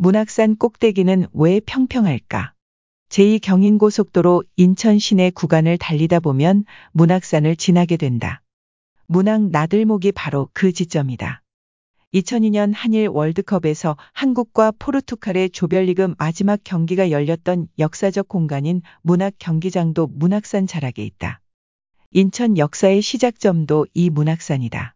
문학산 꼭대기는 왜 평평할까? 제2경인고속도로 인천 시내 구간을 달리다 보면 문학산을 지나게 된다. 문학 나들목이 바로 그 지점이다. 2002년 한일 월드컵에서 한국과 포르투갈의 조별리그 마지막 경기가 열렸던 역사적 공간인 문학 경기장도 문학산 자락에 있다. 인천 역사의 시작점도 이 문학산이다.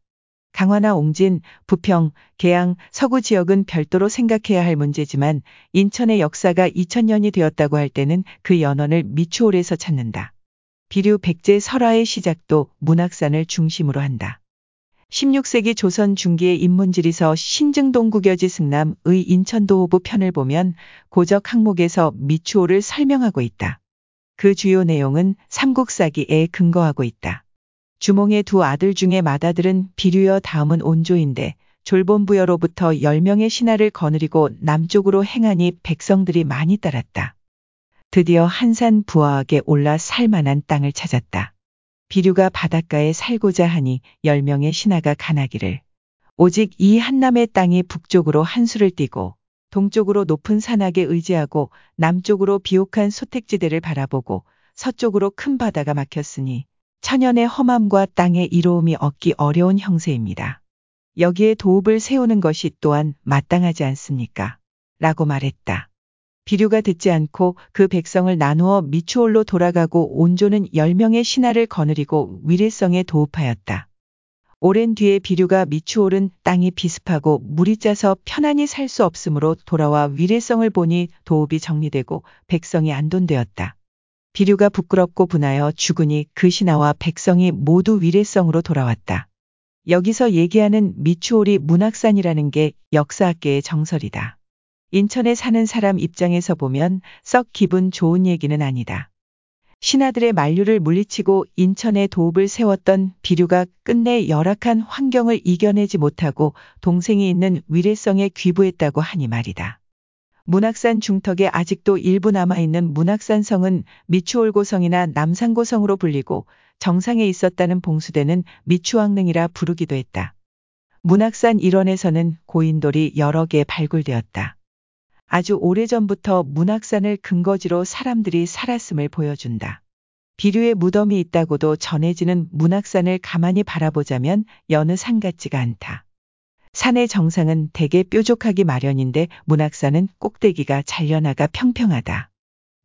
강화나 옹진, 부평, 계양, 서구 지역은 별도로 생각해야 할 문제지만 인천의 역사가 2000년이 되었다고 할 때는 그 연원을 미추홀에서 찾는다. 비류 백제 설화의 시작도 문학산을 중심으로 한다. 16세기 조선 중기의 인문지리서 신증동 구겨지 승남의 인천도호부 편을 보면 고적 항목에서 미추홀을 설명하고 있다. 그 주요 내용은 삼국사기에 근거하고 있다. 주몽의 두 아들 중에 맏아들은 비류여 다음은 온조인데 졸본부여로부터 10명의 신하를 거느리고 남쪽으로 행하니 백성들이 많이 따랐다. 드디어 한산 부하하게 올라 살만한 땅을 찾았다. 비류가 바닷가에 살고자 하니 10명의 신하가 가나기를 오직 이 한남의 땅이 북쪽으로 한수를 띠고 동쪽으로 높은 산악에 의지하고 남쪽으로 비옥한 소택지대를 바라보고 서쪽으로 큰 바다가 막혔으니 천연의 험함과 땅의 이로움이 얻기 어려운 형세입니다. 여기에 도읍을 세우는 것이 또한 마땅하지 않습니까? 라고 말했다. 비류가 듣지 않고 그 백성을 나누어 미추홀로 돌아가고 온조는 10명의 신하를 거느리고 위례성에 도읍하였다. 오랜 뒤에 비류가 미추홀은 땅이 비습하고 물이 짜서 편안히 살 수 없으므로 돌아와 위례성을 보니 도읍이 정리되고 백성이 안돈되었다. 비류가 부끄럽고 분하여 죽으니 그 신하와 백성이 모두 위례성으로 돌아왔다. 여기서 얘기하는 미추홀이 문학산이라는 게 역사학계의 정설이다. 인천에 사는 사람 입장에서 보면 썩 기분 좋은 얘기는 아니다. 신하들의 만류를 물리치고 인천에 도읍을 세웠던 비류가 끝내 열악한 환경을 이겨내지 못하고 동생이 있는 위례성에 귀부했다고 하니 말이다. 문학산 중턱에 아직도 일부 남아있는 문학산성은 미추홀고성이나 남산고성으로 불리고 정상에 있었다는 봉수대는 미추왕릉이라 부르기도 했다. 문학산 일원에서는 고인돌이 여러 개 발굴되었다. 아주 오래전부터 문학산을 근거지로 사람들이 살았음을 보여준다. 비류의 무덤이 있다고도 전해지는 문학산을 가만히 바라보자면 여느 산 같지가 않다. 산의 정상은 대개 뾰족하기 마련인데 문학산은 꼭대기가 잘려나가 평평하다.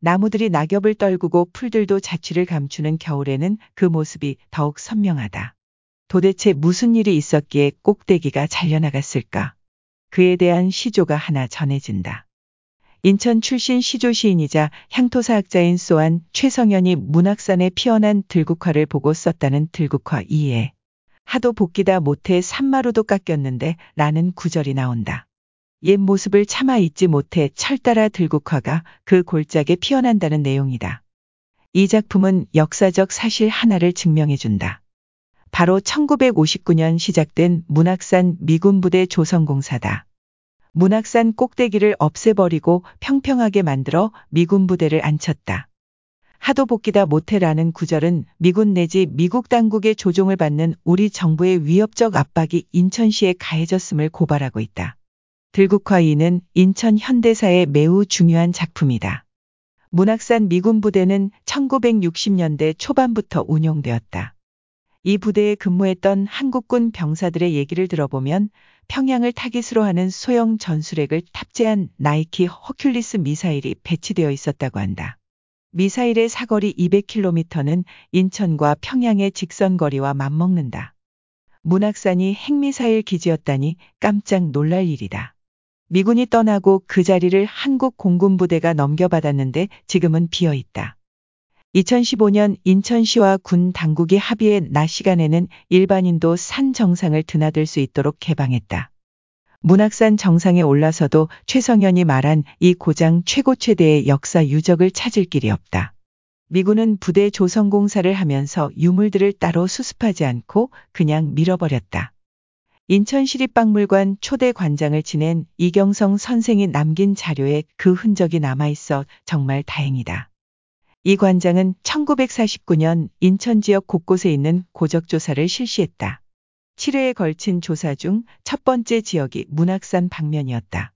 나무들이 낙엽을 떨구고 풀들도 자취를 감추는 겨울에는 그 모습이 더욱 선명하다. 도대체 무슨 일이 있었기에 꼭대기가 잘려나갔을까? 그에 대한 시조가 하나 전해진다. 인천 출신 시조 시인이자 향토사학자인 소안 최성현이 문학산에 피어난 들국화를 보고 썼다는 들국화 2에 하도 복기다 못해 산마루도 깎였는데 라는 구절이 나온다. 옛 모습을 차마 잊지 못해 철따라 들국화가 그 골짜기에 피어난다는 내용이다. 이 작품은 역사적 사실 하나를 증명해준다. 바로 1959년 시작된 문학산 미군부대 조성공사다. 문학산 꼭대기를 없애버리고 평평하게 만들어 미군 부대를 앉혔다. 하도 볶이다 못해라는 구절은 미군 내지 미국 당국의 조종을 받는 우리 정부의 위협적 압박이 인천시에 가해졌음을 고발하고 있다. 들국화이는 인천 현대사의 매우 중요한 작품이다. 문학산 미군 부대는 1960년대 초반부터 운용되었다. 이 부대에 근무했던 한국군 병사들의 얘기를 들어보면 평양을 타깃으로 하는 소형 전술핵을 탑재한 나이키 허큘리스 미사일이 배치되어 있었다고 한다. 미사일의 사거리 200km는 인천과 평양의 직선거리와 맞먹는다. 문학산이 핵미사일 기지였다니 깜짝 놀랄 일이다. 미군이 떠나고 그 자리를 한국 공군부대가 넘겨받았는데 지금은 비어 있다. 2015년 인천시와 군 당국이 합의해 낮 시간에는 일반인도 산 정상을 드나들 수 있도록 개방했다. 문학산 정상에 올라서도 최성현이 말한 이 고장 최고 최대의 역사 유적을 찾을 길이 없다. 미군은 부대 조성 공사를 하면서 유물들을 따로 수습하지 않고 그냥 밀어버렸다. 인천시립박물관 초대 관장을 지낸 이경성 선생이 남긴 자료에 그 흔적이 남아있어 정말 다행이다. 이 관장은 1949년 인천 지역 곳곳에 있는 고적조사를 실시했다. 7회에 걸친 조사 중 첫 번째 지역이 문학산 방면이었다.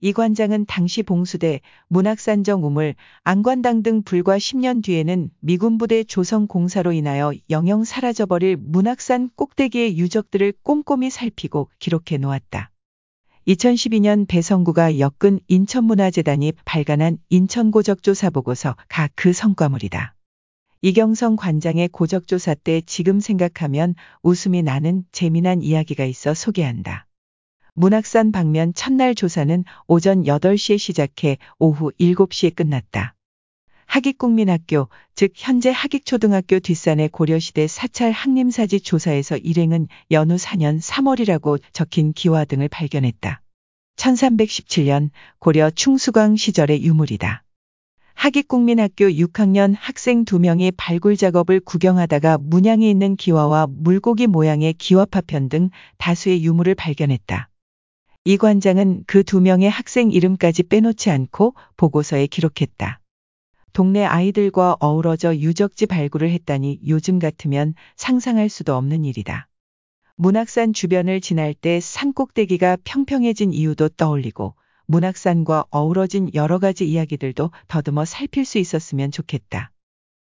이 관장은 당시 봉수대, 문학산정 우물, 안관당 등 불과 10년 뒤에는 미군 부대 조성 공사로 인하여 영영 사라져버릴 문학산 꼭대기의 유적들을 꼼꼼히 살피고 기록해 놓았다. 2012년 배성구가 엮은 인천문화재단이 발간한 인천고적조사 보고서가 그 성과물이다. 이경성 관장의 고적조사 때 지금 생각하면 웃음이 나는 재미난 이야기가 있어 소개한다. 문학산 방면 첫날 조사는 오전 8시에 시작해 오후 7시에 끝났다. 하깃국민학교, 즉 현재 하깃초등학교 뒷산의 고려시대 사찰 항림사지 조사에서 일행은 연후 4년 3월이라고 적힌 기와 등을 발견했다. 1317년 고려 충수광 시절의 유물이다. 하깃국민학교 6학년 학생 2명이 발굴 작업을 구경하다가 문양에 있는 기와와 물고기 모양의 기와 파편 등 다수의 유물을 발견했다. 이 관장은 그 두 명의 학생 이름까지 빼놓지 않고 보고서에 기록했다. 동네 아이들과 어우러져 유적지 발굴을 했다니 요즘 같으면 상상할 수도 없는 일이다. 문학산 주변을 지날 때 산꼭대기가 평평해진 이유도 떠올리고 문학산과 어우러진 여러 가지 이야기들도 더듬어 살필 수 있었으면 좋겠다.